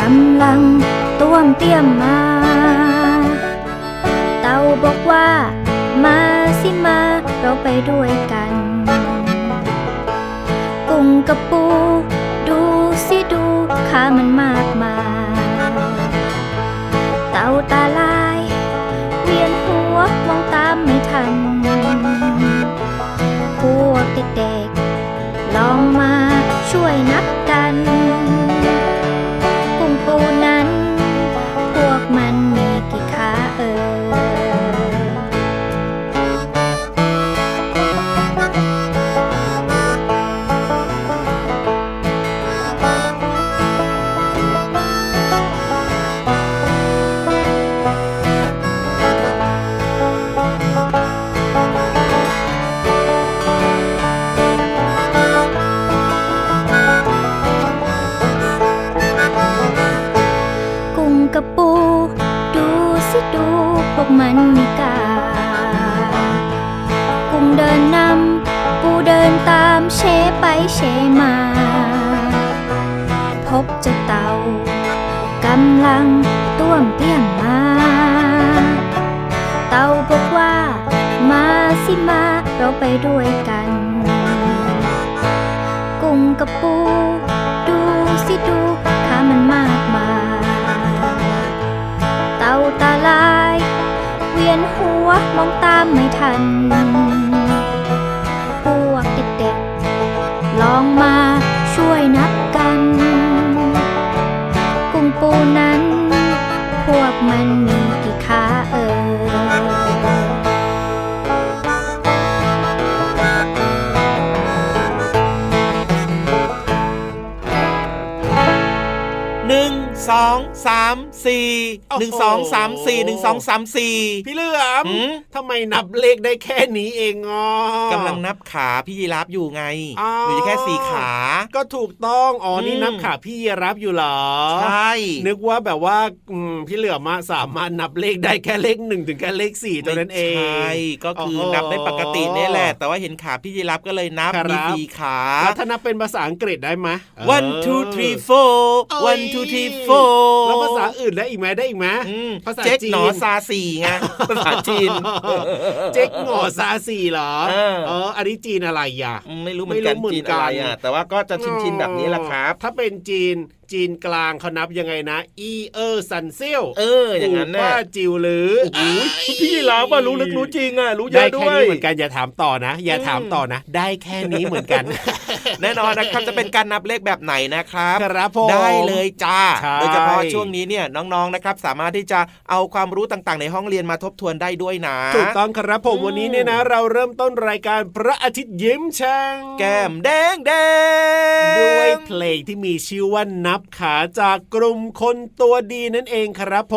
กำลังต้วมเตี้ยมมา เต่าบอกว่ามาสิมาเราไปด้วยกัน กุ้งกับปู ดูสิดูขามันมากมายเต่าตาลาย เวียนหัวมองตามไม่ทัน พวกเด็กๆลองมาช่วยนับกัน วกมันมีกากุ้งเดินนำปูเดินตามเชไปเชมา พบเจ้าเต่ากำลังต้วมเตี้ยมมา เต่าบอกว่ามาสิมาเราไปด้วยกัน กุ้งกับปู มองตามไม่ทัน หนึ่งสองสามสี่หนึ่งสองสามสี่พี่เหลือมหืมทำไมนับเลขได้แค่นี้เองอะกำลังนับขาพี่ยีราฟอยู่ไงอ๋อหรือแค่สี่ขา ก็ถูกต้องอ๋อนี่อืมนับขาพี่รับอยู่เหรอใช่นึกว่าแบบว่าอืมพี่เหลือมอะสามารถนับเลขได้แค่เลขหนึ่งถึงแค่เลขสี่เท่านั้นเองใช่ก็คือโอ้โหนับได้ปกตินี่แหละ แต่ว่าเห็นขาพี่ยีราฟก็เลยนับครับมีสี่ขาแล้วถ้านับเป็นภาษาอังกฤษได้ไหม one two three four เอ้ย one two three four แล้วภาษาอื่นได้อีกไหมได้อีกไหมอืมภาษาเจ๊กจีนหนอซาสี่ไงภาษาจีน เจ๊กหงอซาซีเหรอเออเอออันนี้จีนอะไรอะอืมไม่รู้เหมือนกันไม่รู้เหมือนจีนกันอะไรอะแต่ว่าก็จะชินๆแบบนี้แหละครับ ถ้าเป็นจีนจีนกลางเขานับยังไงนะ อีเออซันเซียวเอออย่างนั้นปู่ป้าน่ะจิวหรือโอ้ยพี่ยีราฟอะรู้ลึกรู้จริงอะรู้เยได้อะด้แค่วยนี้เหมือนกันอย่าถามต่อนะ อย่าถามต่อนะ ได้แค่นี้เหมือนกัน แน่นอนนะครับจะเป็นการนับเลขแบบไหนนะครับครับผมได้เลยจ้าใช่โดยเฉพาะช่วงนี้เนี่ยน้องๆนะครับ สามารถที่จะเอาความรู้ต่างๆ ในห้องเรียนมาทบทวนได้ด้วยนะถูกต้องครับผมวันนี้เนี่ยนะ เราเริ่มต้นรายการพระอาทิตย์ยิ้มช่างแก้มแดงแดงด้วยเพลงที่มีชื่อว่านับขาจากกลุ่มคนตัวดีนั่นเองครับผ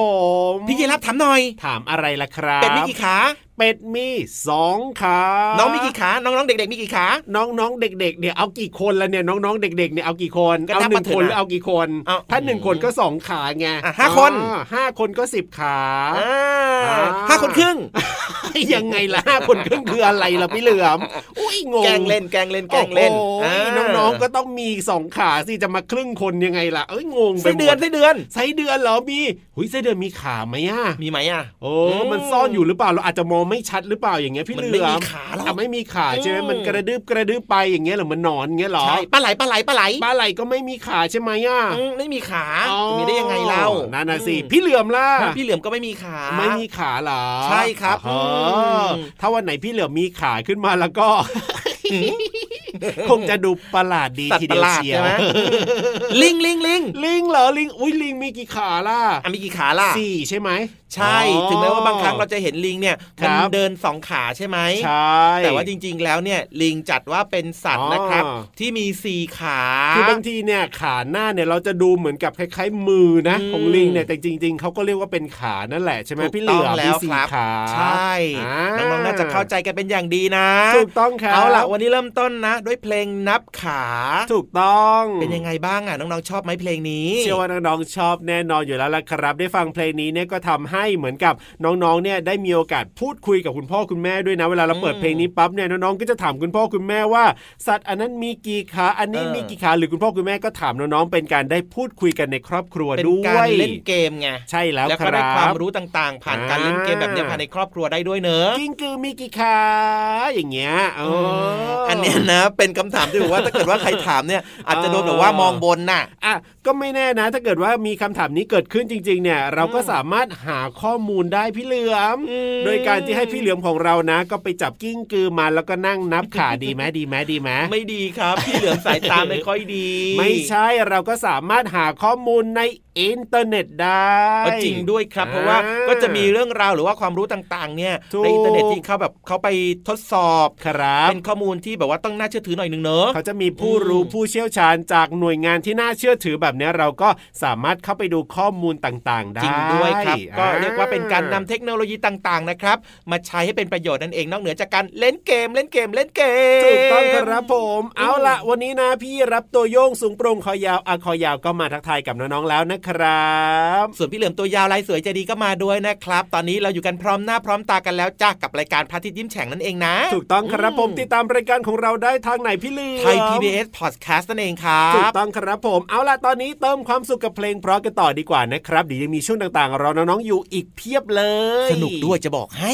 ม พี่ยีรับถามหน่อย ถามอะไรล่ะครับ เป็ดมีกี่ขาเป็ดมีสองขาน้องมีกี่ขาน้องๆเด็ก ๆ มีกี่ขาน้องๆเด็ก ๆ เนี่ยเอากี่คนละเนี่ยน้องๆเด็ก ๆเนี่ยเอากี่คนก็เอานับหนึ่มางเถอะคนหนะรือเอากี่คนเอาถ้าหนึ่งคนก็สองขาไงอะห้าคนอ๋อห้าคนก็สิบขาอ่าอ่าห้าคนครึ่งยังไงล่ะห้าคนครึ่งคืออะไรล่ะพี่เหลือมอุ้ยงงแกล้งเล่นแกล้งเล่นแกล้งเล่นโอ้ยาน้องๆก็ต้องมีสองขาสิจะมาครึ่งคนยังไงล่ะเอ้ยงงไปไส้หมเดือนไส้เดือนไส้เดือนเหรอมีหุยไส้เดือนมีขาไหมอะมีไหมอะโอ้อืมมันซ่อนอยู่หรือเปล่าเราอาจจะมองไม่ชัดหรือเปล่าอย่างเงี้ยพี่มันเหลืไม่อมีมขาหรอกอะไม่มีขาใช่ไหมอืมมันกระดึบกระดึบไปอย่างเงี้ยเหรอมันนอนเงี้ยเหรอใช่ปลาไหลปลาไหลปลาไหลปลาไหลก็ไม่มีขาใช่ไหมอะอืมไม่มีขาอ๋อจะมีได้ยังไงเล่านั่นน่ะสิอืมพี่เหลือมล่ะพี่เหลือมก็ไม่มีขา ไม่มีขาเหรอใช่ครับอ๋ออมถ้าวันไหนพี่เหลือมมีขาขึ้นมาแล้วก็อืม คงจะดูประหลาดดีสัตทีว์ปเดีระยวหลาดเชียใช่วไหมลิงลิงลิงลิงเหรอลิงอุ้ยลิงมีกี่ขาล่ะอะมีกี่ขาล่ะสี่ใช่ไหมใช่อ๋อถึงแม้ว่าบางครั้งเราจะเห็นลิงเนี่ยครัมันบเดินสองขาใช่ไหมใช่แต่ว่าจริง ๆ แล้วเนี่ยลิงจัดว่าเป็นสัตว์นะครับอ๋อที่มีสี่ขาคือบางทีเนี่ยขาหน้าเนี่ยเราจะดูเหมือนกับคล้ายๆมือนะอืมของลิงเนี่ยแต่จริง ๆเขาก็เรียกว่าเป็นขานั่นแหละใช่ไหมถูกพี่เหลือต้องมแล้วมีสี่ครับขาใช่น้องๆน่าจะเข้าใจกันเป็นอย่างดีนะถูกต้องครับเอาล่ะวันนี้เริ่มต้นนะด้วยเพลงนับขา ถูกต้องเป็นยังไงบ้างอะน้องๆชอบไหมเพลงนี้ เชื่อว่าน้องๆชอบแน่นอนอยู่แล้วล่ะครับ ได้ฟังเพลงนี้เนี่ยก็ทำให้เหมือนกับน้องๆเนี่ยได้มีโอกาสพูดคุยกับคุณพ่อคุณแม่ด้วยนะเวลาเราเปิดอืมเพลงนี้ปั๊บเนี่ยน้องๆก็จะถามคุณพ่อคุณแม่ว่า สัตว์อันนั้นมีกี่ขาอันนี้เออมีกี่ขาหรือคุณพ่อคุณแม่ก็ถามน้องๆเป็นการได้พูดคุยกันในครอบครัวเป็นด้วยการเล่นเกมไงใช่แล้วแล้วคก็รัได้ความบรู้ต่างๆ ผ่านอ่าการเล่นเกมแบบเนี้ยภายในครอบครัวได้ด้วยเนอะกิ้งกือมีกี่ขาอย่างเงี้ยเออออันเนี้ยนะเป็นคำถามที่แบบว่าถ้าเกิดว่าใครถามเนี่ยอาจจะโดนแบบว่ามองบนน่ะอะก็ไม่แน่นะ ถ้าเกิดว่ามีคำถามนี้เกิดขึ้นจริง ๆ เนี่ย เราก็สามารถหาข้อมูลได้พี่เหลือมอืมโดยการที่ให้พี่เหลือมของเรานะ ก็ไปจับกิ้งกือมาแล้วก็นั่งนับขาดีไหมดีไหมดีไหมไม่ดีครับ พี่เหลือมสายตาไม่ค่อยดี ไม่ใช่เราก็สามารถหาข้อมูลในอินเทอร์เน็ตได้ก็จริงด้วยครับอ่าเพราะว่าก็จะมีเรื่องราวหรือว่าความรู้ต่างๆ เนี่ยถูกในอินเทอร์เน็ตที่เขาแบบเขาไปทดสอบครับเป็นข้อมูลที่แบบว่าต้องน่าเชื่อถือหน่อยนึงเนอะเขาจะมีผู้รู้อืมผู้เชี่ยวชาญจากหน่วยงานที่น่าเชื่อถือแบบเนี้ยเราก็สามารถเข้าไปดูข้อมูลต่างๆ ได้จริงด้วยครับอ่ก็เรียกว่าเป็นการนำเทคโนโลยีต่างๆนะครับมาใช้ให้เป็นประโยชน์นั่นเองนอกเหนือจากการเล่นเกมเล่นเกมเล่นเกมถูกต้องครับผม เอาละวันนี้นะพี่รับตัวโยงสูงโปร่งคอยาวอะคอยาวก็มาทักทายกับน้องๆแล้วนะครับ ส่วนพี่เหลือมตัวยาวลายสวยใจดีก็มาด้วยนะครับ ตอนนี้เราอยู่กันพร้อมหน้าพร้อมตากันแล้วจ้ากับรายการพระอาทิตย์ยิ้มแฉ่งนั่นเองนะ ถูกต้องครับผมติดตามรายการของเราได้ทางไหนพี่ลือไทย PBS Podcast นั่นเองครัถูกบต้องครับผมเอาล่ะตอนนี้เติมความสุขกับเพลงเพราะกันต่อดีกว่านะครับเดี๋ยวยังมีช่วงต่างๆรอน้องๆอยู่อีกเพียบเลย สนุกด้วยจะบอกให้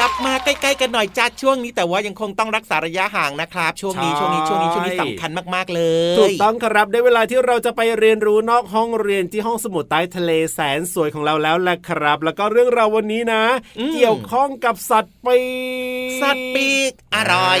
ยับมาใกล้ๆกันหน่อยจ้าช่วงนี้แต่ว่ายังคงต้องรักษาระยะห่างนะครับ ช่วงนี้ช่วงนี้ช่วงนี้ช่วงนี้สำคัญมากๆเลยถูกต้องครับได้เวลาที่เราจะไปเรียนรู้นอกห้องเรียนที่ห้องสมุดใต้ทะเลแสนสวยของเราแล้วแหละครับ แล้วก็เรื่องราววันนี้นะ เกี่ยวข้องกับสัตว์ปีกสัตว์ปีกอร่อย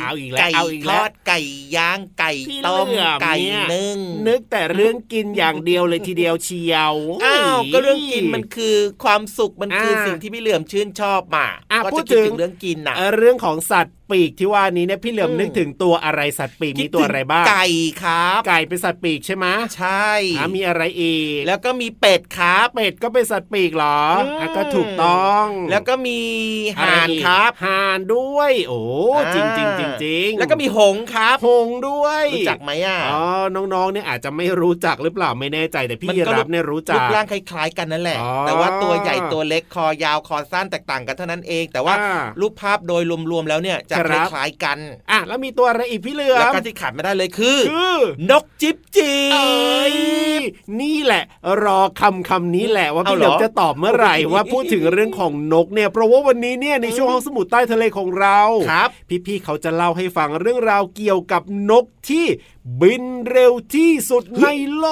เอาอีกแล้วไก่เอาอีกทแล้วอดไก่ย่างไก่พี่ต้มเหลือมไก่เนี่ยนึ่งนึกแต่เรื่องกินอย่างเดียวเลยทีเดียวเชียวอ้าวก็เรื่องกินมันคือความสุขมันคืออ่าสิ่งที่พี่เหลื่อมชื่นชอบมาอะก็พูจะดคิดถึงถึงเรื่องกินนะเอ่อเรื่องของสัตว์ปีกที่ว่านี้เนี่ยพี่เหลือมอืมนึกถึงตัวอะไรสัตว์ปีกมีตัวอะไรบ้างไก่ครับ ไก่เป็นสัตว์ปีกใช่ไหมใช่อะมีอะไรอีก แล้วก็มีเป็ดครับเป็ดก็เป็นสัตว์ปีกเหรออืมอะก็ถูกต้อง แล้วก็มีอะไรห่านอีกครับห่านด้วย โอ้จริงจริงจริงจริงแล้วก็มีหงส์ครับหงส์ด้วยรู้จักไหมอะอ๋อน้องๆเนี่ยอาจจะไม่รู้จักหรือเปล่าไม่แน่ใจแต่พี่มันก็รับเนี่ยรู้จัรูกปร่างคล้าย ๆ กันนั่นแหละอ๋อแต่ว่าตัวใหญ่ตัวเล็กคอยาวคอสั้นแตกต่างกันเท่านั้นเอง แต่ว่าอ่ารูปภาพโดยรวมๆแล้วเนี่ยจะคครับล้ายๆกัน อะแล้วมีตัวอะไรอีกพี่เหลือแล้วมก็ที่ขาดไม่ได้เลยคือคือนกจิ๊บจิ๊เอ้ยบนี่แหละ รอคำคำนี้แหละว่าเอาพี่เหเหรลืออมจะตอบเมื่อไหร่ว่าพูดถึงเรื่องของนกเนี่ยเพราะว่าวันนี้เนี่ยในช่วงห้องสมุดใต้ทะเลของเราครับ พี่ๆเขาจะเล่าให้ฟังเรื่องราวเกี่ยวกับนกที่ บินเร็วที่สุดในโล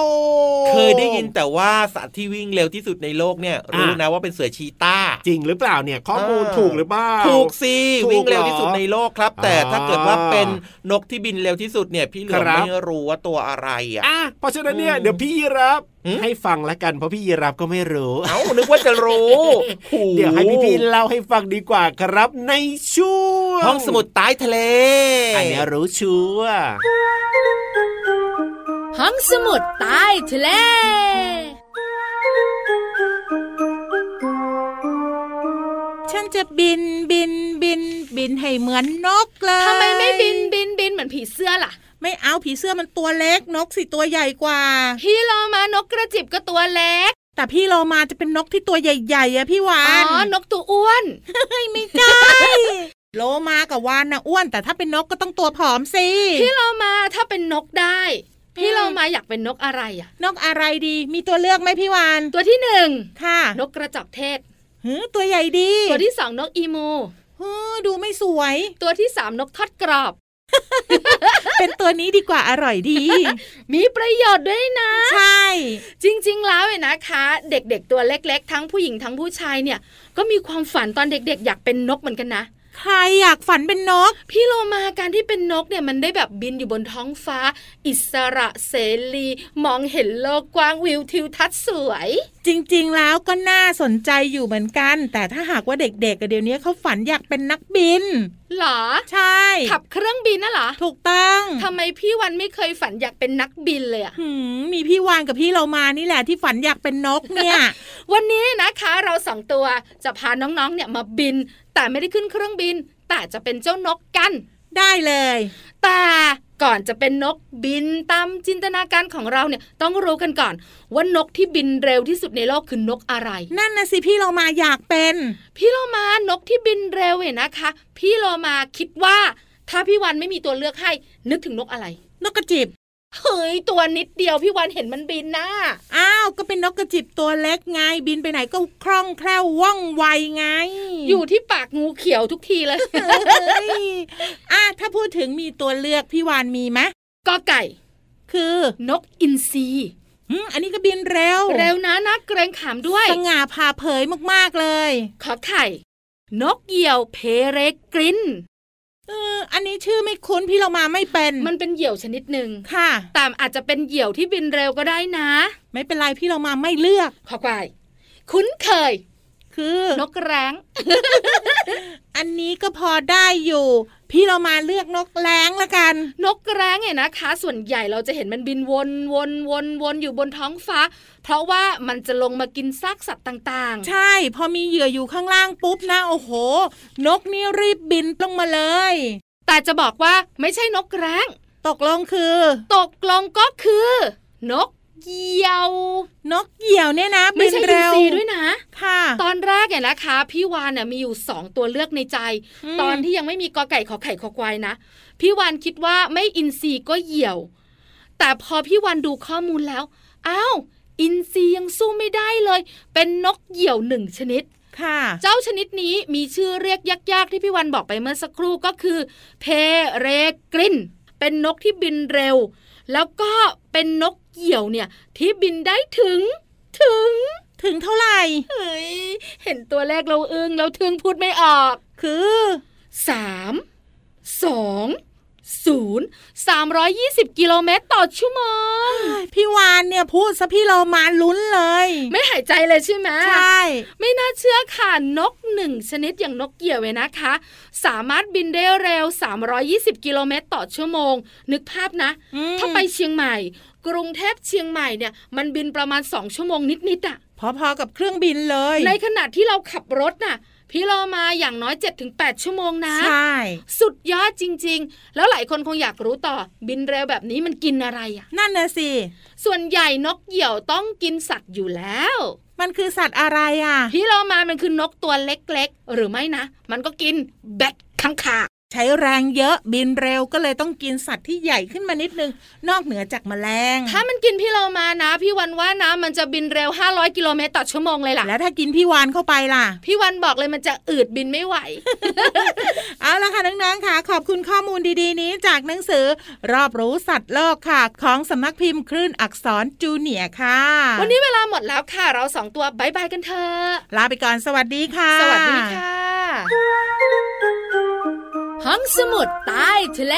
ก เคยได้ยินแต่ว่าสัตว์ที่วิ่งเร็วที่สุดในโลกเนี่ยรู้อะนะว่าเป็นเสือชีต้า จริงหรือเปล่าเนี่ยข้อมูลเออถูกหรือเปล่าถูกสิถูกวิ่งเร็วที่เหรอสุดในโลกครับ แต่อ่าถ้าเกิดว่าเป็นนกที่บินเร็วที่สุดเนี่ยพี่เหลือมครับไม่รู้ว่าตัวอะไรอะอะเพราะฉะนั้นเนี่ยอืมเดี๋ยวพี่ยีรับหืมให้ฟังแล้วกันเพราะพี่ยีรับก็ไม่รู้ เอ้านึกว่าจะรู้ เดี๋ยวให้พี่ๆเล่าให้ฟังดีกว่าครับในช่วงห้องสมุดใต้ทะเล อันเนี้ยรู้ชัวร์ห้องสมุดใต้ทะเลฉันจะบินบินบินบินให้เหมือนนกเลยทำไมไม่บินบินบินเหมือนผีเสื้อล่ะ ไม่เอาผีเสื้อมันตัวเล็กนกสิตัวใหญ่กว่า พี่โลมานกกระจิบก็ตัวเล็ก แต่พี่โลมาจะเป็นนกที่ตัวใหญ่ๆอะพี่วาอ๋นอนกตัวอ้วน ไม่ใช่โลมากับวานนะอ้วน แต่ถ้าเป็นนกก็ต้องตัวผอมสิพี่โลมาถ้าเป็นนกได้ พี่อืมโลมาอยากเป็นนกอะไรอะนกอะไรดีมีตัวเลือกไหมพี่วาน ตัวที่หนึ่งค่ะ นกกระจอกเทศหือตัวใหญ่ดี ตัวที่สองนกอีมูฮือดูไม่สวย ตัวที่สามนกทอดกรอบ เป็นตัวนี้ดีกว่าอร่อยดี มีประโยชน์ด้วยนะ ใช่ จริง ๆ แล้วเนี่ยนะคะ เด็กๆตัวเล็ก ๆ ทั้งผู้หญิงทั้งผู้ชายเนี่ย ก็มีความฝันตอนเด็ก ๆ อยากเป็นนกเหมือนกันนะ ใครอยากฝันเป็นนก พี่โลมาการที่เป็นนกเนี่ยมันได้แบบบินอยู่บนท้องฟ้า อิสระเสรี มองเห็นโลกกว้างวิวทิวทัศน์สวย จริงๆแล้วก็น่าสนใจอยู่เหมือนกัน แต่ถ้าหากว่าเด็กๆอะเดี๋ยวนี้เขาฝันอยากเป็นนักบินหรอ ใช่ ขับเครื่องบินน่ะเหรอ ถูกต้องทำไมพี่วันไม่เคยฝันอยากเป็นนักบินเลยอะหืมมีพี่วานกับพี่เรามานี่แหละที่ฝันอยากเป็นนกเนี่ย วันนี้นะคะเราสองตัวจะพาน้องๆเนี่ยมาบิน แต่ไม่ได้ขึ้นเครื่องบิน แต่จะเป็นเจ้านกกัน ได้เลย แต่ก่อนจะเป็นนกบินตามจินตนาการของเราเนี่ยต้องรู้กันก่อน ว่านกที่บินเร็วที่สุดในโลกคือนกอะไร นั่นนะสิพี่เรามาอยากเป็น พี่โลมานกที่บินเร็วเนี่ยนะคะ พี่โลมาคิดว่าถ้าพี่วันไม่มีตัวเลือกให้นึกถึงนกอะไร นกกระจิบ เฮ้ยตัวนิดเดียวพี่วันเห็นมันบินนะอ้าวก็เป็นนกกระจิบตัวเล็กไงบินไปไหนก็คล่องแคล่วว่องไวไง อยู่ที่ปากงูเขียวทุกทีเลยเอ้ยอะถ้าพูดถึงมีตัวเลือกพี่วานมีไหมกอไก่ คือนกอินทรีหืมอันนี้ก็บินเร็ว เร็วนะนะเกรงขามด้วยสง่าผ่าเผยมากๆเลย ขอไข่ นกเหยี่ยวเพเรกรินเอออันนี้ชื่อไม่คุ้นพี่เรามาไม่เป็น มันเป็นเหยี่ยวชนิดหนึ่งค่ะ แต่อาจจะเป็นเหยี่ยวที่บินเร็วก็ได้นะ ไม่เป็นไรพี่เรามาไม่เลือก ขอไข่คุ้นเคย คือนกแร้ง อันนี้ก็พอได้อยู่ พี่เรามาเลือกนกแร้งละกัน นกแร้งเนี่ยนะคะ ส่วนใหญ่เราจะเห็นมันบินวนวนวนวนอยู่บนท้องฟ้า เพราะว่ามันจะลงมากินซากสัตว์ต่างใช่ พอมีเหยื่ออยู่ข้างล่างปุ๊บนะโอ้โห นกนี่รีบบินลงมาเลยๆแต่จะบอกว่าไม่ใช่นกแร้ง ตกลงคือ ตกลงก็คือ นก เหยี่ยว นกเหยี่ยวเนี่ยนะไม่บินใช่อินเร็วทรีด้วยนะค่ะ ตอนแรกเนี่ยนะคะ พี่วานเนี่ยมีอยู่สองตัวเลือกในใจมตอนที่ยังไม่มีกอไก่ขอไข่ขอควายนะพี่วานคิดว่าไม่อินทรีก็เหยี่ยว แต่พอพี่วานดูข้อมูลแล้วอ้าวอินทรียังสู้ไม่ได้เลย เป็นนกเหยี่ยวหนึ่งชนิดค่ะ เจ้าชนิดนี้มีชื่อเรียกยากๆ ที่พี่วันบอกไปเมื่อสักครู่ก็คือ เพเรกรินเป็นนกที่บินเร็ว แล้วก็เป็นนกเหยี่ยวเนี่ยที่บินได้ถึงถึงถึงเท่าไหร่เฮ้ยเห็นตัวเลขเราอึ้งเราทึ่งพูดไม่ออก คือสามสอง ศูนย์สามร้อยยี่สิบกิโลเมตรต่อชั่วโมง พี่วานเนี่ยพูดซะพี่เรามาลุ้นเลย ไม่หายใจเลยใช่ไหมใช่ ไม่น่าเชื่อค่ะนกหนึ่งชนิดอย่างนกเหยี่ยวเลยนะคะ สามารถบินได้เร็ว 320 กิโลเมตรต่อชั่วโมง นึกภาพนะอืมถ้าไปเชียงใหม่ กรุงเทพเชียงใหม่เนี่ยมันบินประมาณ 2 ชั่วโมงนิดๆอะพอๆกับเครื่องบินเลย ในขณะที่เราขับรถน่ะ พี่เรามาอย่างน้อย 7-8 ชั่วโมงนะใช่สุดยอดจริง ๆ แล้วหลายคนคงอยากรู้ต่อบินเร็วแบบนี้มันกินอะไรอะนั่นน่ะสิ ส่วนใหญ่นกเหยี่ยวต้องกินสัตว์อยู่แล้วมันคือสัตว์อะไรอะ พี่เรามามันคือนกตัวเล็กๆ หรือไม่นะ มันก็กินแบดข้างคา ใช้แรงเยอะบินเร็วก็เลยต้องกินสัตว์ที่ใหญ่ขึ้นมานิดนึง นอกเหนือจากแมลง ถ้ามันกินพี่เรามานะ พี่วันว่านะมันจะบินเร็ว 500 กิโลเมตรต่อชั่วโมงเลยล่ะ แล้วถ้ากินพี่วานเข้าไปล่ะ พี่วันบอกเลยมันจะอืดบินไม่ไหว เอาละค่ะน้องๆค่ะ ขอบคุณข้อมูลดีๆ นี้จากหนังสือ รอบรู้สัตว์โลกค่ะ ของสำนักพิมพ์คลื่นอักษรจูเนียร์ค่ะ วันนี้เวลาหมดแล้วค่ะ เราสองตัวบายบายกันเถอะลาไปก่อนสวัสดีค่ะ สวัสดีค่ะ ห้องสมุดใต้ทะเล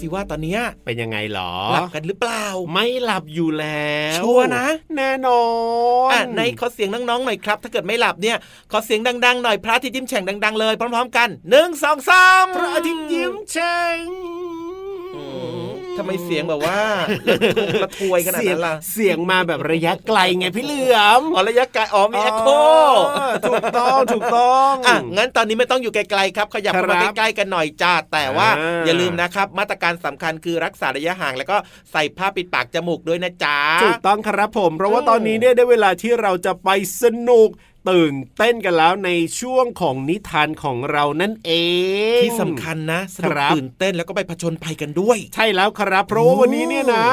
สิว่าตอนเนี้ยเป็นยังไงหรอหลับกันหรือเปล่า ไม่หลับอยู่แล้วชัวร์นะ แน่นอนอะในขอเสียงน้องๆหน่อยครับ ถ้าเกิดไม่หลับเนี่ยขอเสียงดังๆหน่อยพระอาทิตย์ยิ้มแฉ่งดังๆเลยพร้อมๆกันหนึ่งสองสามพระอาทิตย์ยิ้มแฉ่งอืม ทำไมเสียงแบบว่าระทวยขนาดเสียงนั้นล่ะ เสียงมาแบบระยะไกลไงพี่เหลือมอ๋อระยะไกลอ๋อมีเอ็โคเออถูกต้องถูกต้องอะงั้นตอนนี้ไม่ต้องอยู่ไกลๆครับขยับเข้ามาครับใกล้ๆกันหน่อยจ้าแต่ว่าอ่าอย่าลืมนะครับ มาตรการสำคัญคือรักษาระยะห่าง แล้วก็ใส่ผ้าปิดปากจมูกด้วยนะจ๊ะถูกต้องครับผม เพราะว่าอืมตอนนี้เนี่ยได้เวลาที่เราจะไปสนุก ตื่นเต้นกันแล้วในช่วงของนิทานของเรานั่นเอง ที่สำคัญนะสนุกครับตื่นเต้นแล้วก็ไปผจญภัยกันด้วย ใช่แล้วครับ เพราะว่าวันนี้เนี่ยนะ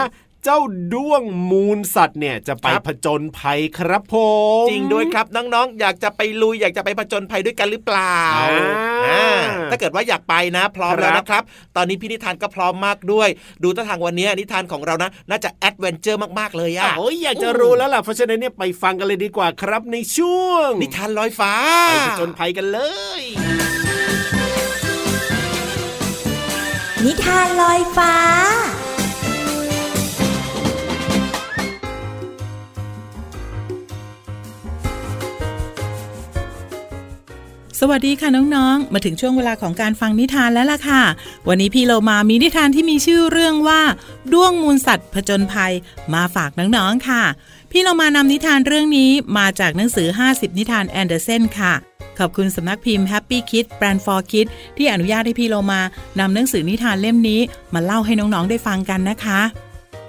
เจ้าด้วงมูลสัตว์เนี่ยจะไปครับผจญภัยครับผมจริงด้วยครับน้องๆ อยากจะไปลุยอยากจะไปผจญภัยด้วยกันหรือเปล่าอ่าอ่าถ้าเกิดว่าอยากไปนะ พร้อมครับแล้วนะครับ ตอนนี้พี่นิทานก็พร้อมมากด้วย ดูท่าทางวันนี้นิทานของเรานะ น่าจะแอดเวนเจอร์มากๆเลยอะโอ้ยอยากจะรู้แล้วล่ะเพราะฉะนั้นเนี่ยไปฟังกันเลยดีกว่าครับในช่วง นิทานลอยฟ้าไปผจญภัยกันเลย นิทานลอยฟ้า วัสดีค่ะน้องๆ มาถึงช่วงเวลาของการฟังนิทานแล้วล่ะค่ะ วันนี้พี่เรามามีนิทานที่มีชื่อเรื่องว่า ด้วงมูลสัตว์ผจญภัยมาฝากน้องๆค่ะ พี่เรามานำนิทานเรื่องนี้มาจากหนังสือ 50 นิทานแอนเดอร์เซนค่ะ ขอบคุณสำนักพิมพ์ Happy Kids Brand for Kids ที่อนุญาตให้พี่เรามานำหนังสือนิทานเล่มนี้ มาเล่าให้น้องๆได้ฟังกันนะคะ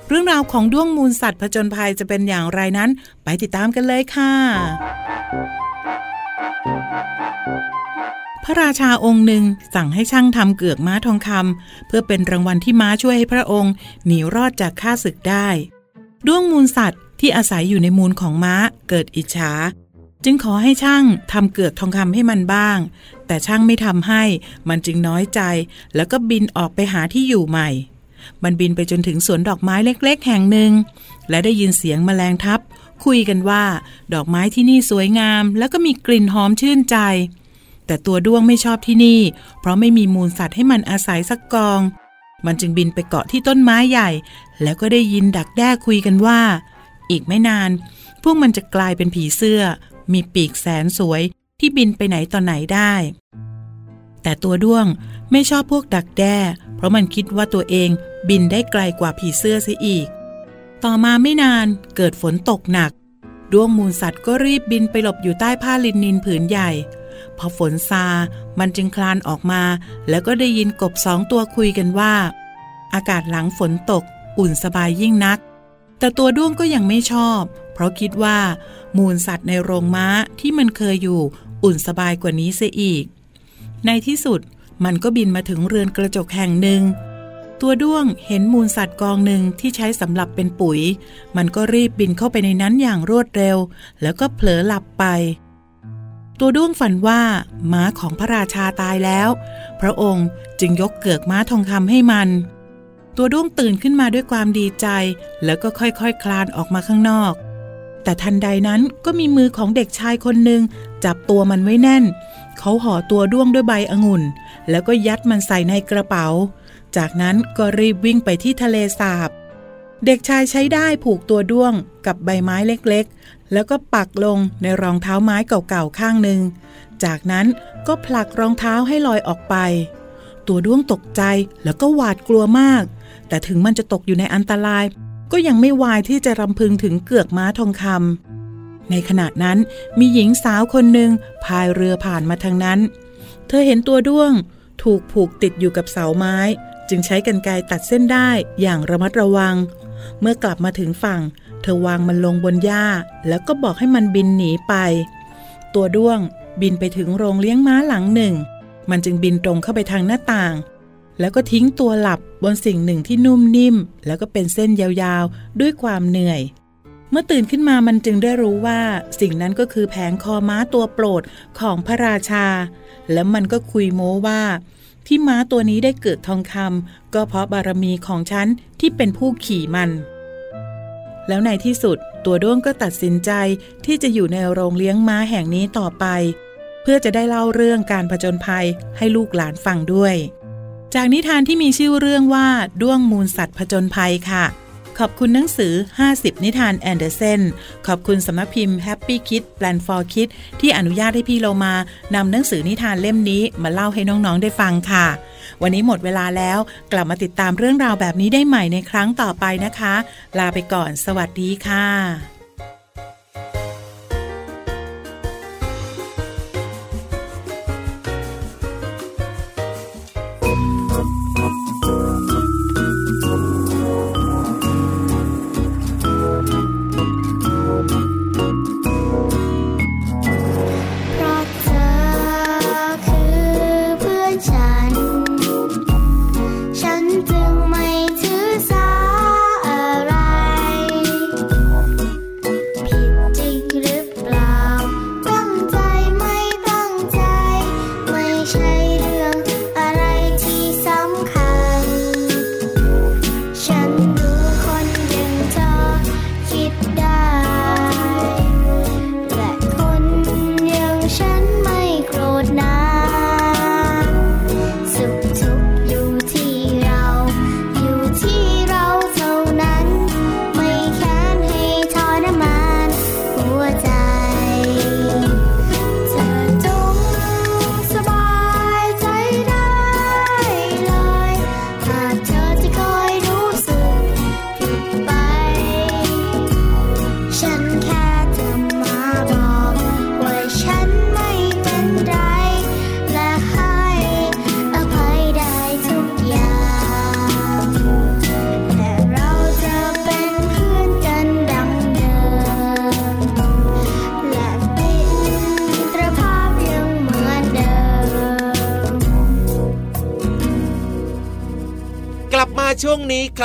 เรื่องราวของด้วงมูลสัตว์ผจญภัยจะเป็นอย่างไรนั้น ไปติดตามกันเลยค่ะ พระราชาองค์หนึ่งสั่งให้ช่างทำเกือกม้าทองคำเพื่อเป็นรางวัลที่ม้าช่วยให้พระองค์หนีรอดจากข้าศึกได้ ด้วงมูลสัตว์ที่อาศัยอยู่ในมูลของม้าเกิดอิจฉาจึงขอให้ช่างทำเกือกทองคำให้มันบ้าง แต่ช่างไม่ทำให้มันจึงน้อยใจ แล้วก็บินออกไปหาที่อยู่ใหม่ มันบินไปจนถึงสวนดอกไม้เล็ก ๆ แห่งหนึ่ง และได้ยินเสียงแมลงทับ คุยกันว่า ดอกไม้ที่นี่สวยงาม แล้วก็มีกลิ่นหอมชื่นใจ แต่ตัวด้วงไม่ชอบที่นี่ เพราะไม่มีมูลสัตว์ให้มันอาศัยสักกอง มันจึงบินไปเกาะที่ต้นไม้ใหญ่ แล้วก็ได้ยินดักแด้คุยกันว่า อีกไม่นาน พวกมันจะกลายเป็นผีเสื้อ มีปีกแสนสวยที่บินไปไหนต่อไหนได้ แต่ตัวด้วงไม่ชอบพวกดักแด้ เพราะมันคิดว่าตัวเองบินได้ไกลกว่าผีเสื้อเสียอีก ต่อมาไม่นานเกิดฝนตกหนัก ดวงมูลสัตว์ก็รีบบินไปหลบอยู่ใต้ผ้าลินนินผืนใหญ่ พอฝนซา มันจึงคลานออกมา แล้วก็ได้ยินกบสองตัวคุยกันว่า อากาศหลังฝนตก อุ่นสบายยิ่งนัก แต่ตัวด้วงก็ยังไม่ชอบ เพราะคิดว่า มูลสัตว์ในโรงม้าที่มันเคยอยู่ อุ่นสบายกว่านี้เสียอีก ในที่สุดมันก็บินมาถึงเรือนกระจกแห่งหนึ่ง ตัวด้วงเห็นมูลสัตว์กองหนึ่งที่ใช้สำหรับเป็นปุ๋ย มันก็รีบบินเข้าไปในนั้นอย่างรวดเร็ว แล้วก็เผลอหลับไป ตัวด้วงฝันว่า ม้าของพระราชาตายแล้ว พระองค์จึงยกเกือกม้าทองคำให้มัน ตัวด้วงตื่นขึ้นมาด้วยความดีใจ แล้วก็ค่อยๆคคลานออกมาข้างนอก แต่ทันใดนั้นก็มีมือของเด็กชายคนหนึ่งจับตัวมันไว้แน่น เขาห่อตัวด้วงด้วยใบองุ่น แล้วก็ยัดมันใส่ในกระเป๋า จากนั้นก็รีบวิ่งไปที่ทะเลสาบ เด็กชายใช้ได้ผูกตัวด้วงกับใบไม้เล็กๆ แล้วก็ปักลงในรองเท้าไม้เก่าๆข้างหนึ่ง จากนั้นก็ผลักรองเท้าให้ลอยออกไป ตัวด้วงตกใจแล้วก็หวาดกลัวมาก แต่ถึงมันจะตกอยู่ในอันตราย ก็ยังไม่วายที่จะรำพึงถึงเกือกม้าทองคำในขณะนั้นมีหญิงสาวคนหนึ่งพายเรือผ่านมาทางนั้น เธอเห็นตัวด้วงถูกผูกติดอยู่กับเสาไม้ จึงใช้กรรไกรตัดเส้นได้อย่างระมัดระวัง เมื่อกลับมาถึงฝั่ง เธอวางมันลงบนหญ้า แล้วก็บอกให้มันบินหนีไป ตัวด้วงบินไปถึงโรงเลี้ยงม้าหลังหนึ่ง มันจึงบินตรงเข้าไปทางหน้าต่าง แล้วก็ทิ้งตัวหลับบนสิ่งหนึ่งที่นุ่มนิ่ม แล้วก็เป็นเส้นยาวๆ ด้วยความเหนื่อย เมื่อตื่นขึ้นมามันจึงได้รู้ว่า สิ่งนั้นก็คือแผงคอม้าตัวโปรดของพระราชา แล้วมันก็คุยโม้ว่า ที่ม้าตัวนี้ได้เกิดทองคำก็เพราะบารมีของฉันที่เป็นผู้ขี่มัน แล้วในที่สุดตัวด้วงก็ตัดสินใจที่จะอยู่ในโรงเลี้ยงม้าแห่งนี้ต่อไป เพื่อจะได้เล่าเรื่องการผจญภัยให้ลูกหลานฟังด้วย จากนิทานที่มีชื่อเรื่องว่าด้วงมูลสัตว์ผจญภัยค่ะ ขอบคุณหนังสือ 50 นิทานแอนเดอร์เซน ขอบคุณสำนักพิมพ์ Happy Kids Plan for Kids ที่อนุญาตให้พี่เรามานำหนังสือนิทานเล่มนี้มาเล่าให้น้องๆได้ฟังค่ะ วันนี้หมดเวลาแล้วกลับมาติดตามเรื่องราวแบบนี้ได้ใหม่ในครั้งต่อไปนะคะ ลาไปก่อน สวัสดีค่ะ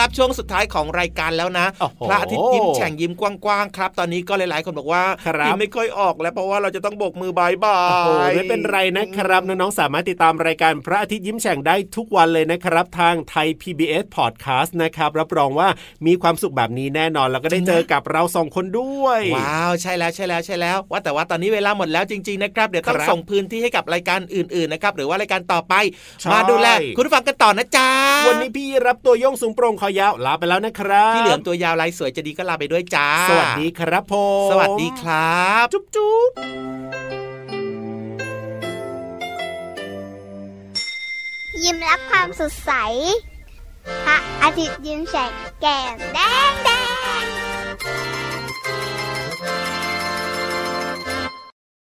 ครับช่วงสุดท้ายของรายการแล้วนะโอ้โหพระอาทิตย์ยิ้มแฉ่งยิ้มกว้างๆครับ ตอนนี้ก็หลายๆคนบอกว่าครับยิ้มไม่ค่อยออกแล้วเพราะว่าเราจะต้องโบกมือบายบาโอ้โหยไม่เป็นไรนะครับน้องๆสามารถติดตามรายการพระอาทิตย์ยิ้มแฉ่งได้ทุกวันเลยนะครับ ทางไทย PBS Podcast นะครับรับรองว่ามีความสุขแบบนี้แน่นอนแล้วก็ได้เจอกับเราสองคนด้วย ว้าวใช่แล้วใช่แล้วใช่แล้ว ว่าแต่ว่าตอนนี้เวลาหมดแล้วจริงๆนะครับเดี๋ยวต้องครับส่งพื้นที่ให้กับรายการอื่นๆนะครับหรือว่ารายการต่อไปใช่มาดูแลคุณผู้ฟังกันต่อนะจ๊ะวันนี้พี่รับตัวโยงสูงโปร่งคอยาวลาไปแล้วนะครับพี่เหลือมตัวยาวลายสวยจะดีก็ลาไปด้วยจ้า สวัสดีครับผมสวัสดีครับ จุ๊บจุ๊บยิ้มรับความสดใสพระอาทิตย์ยิ้มแฉกแก้มแดงแดง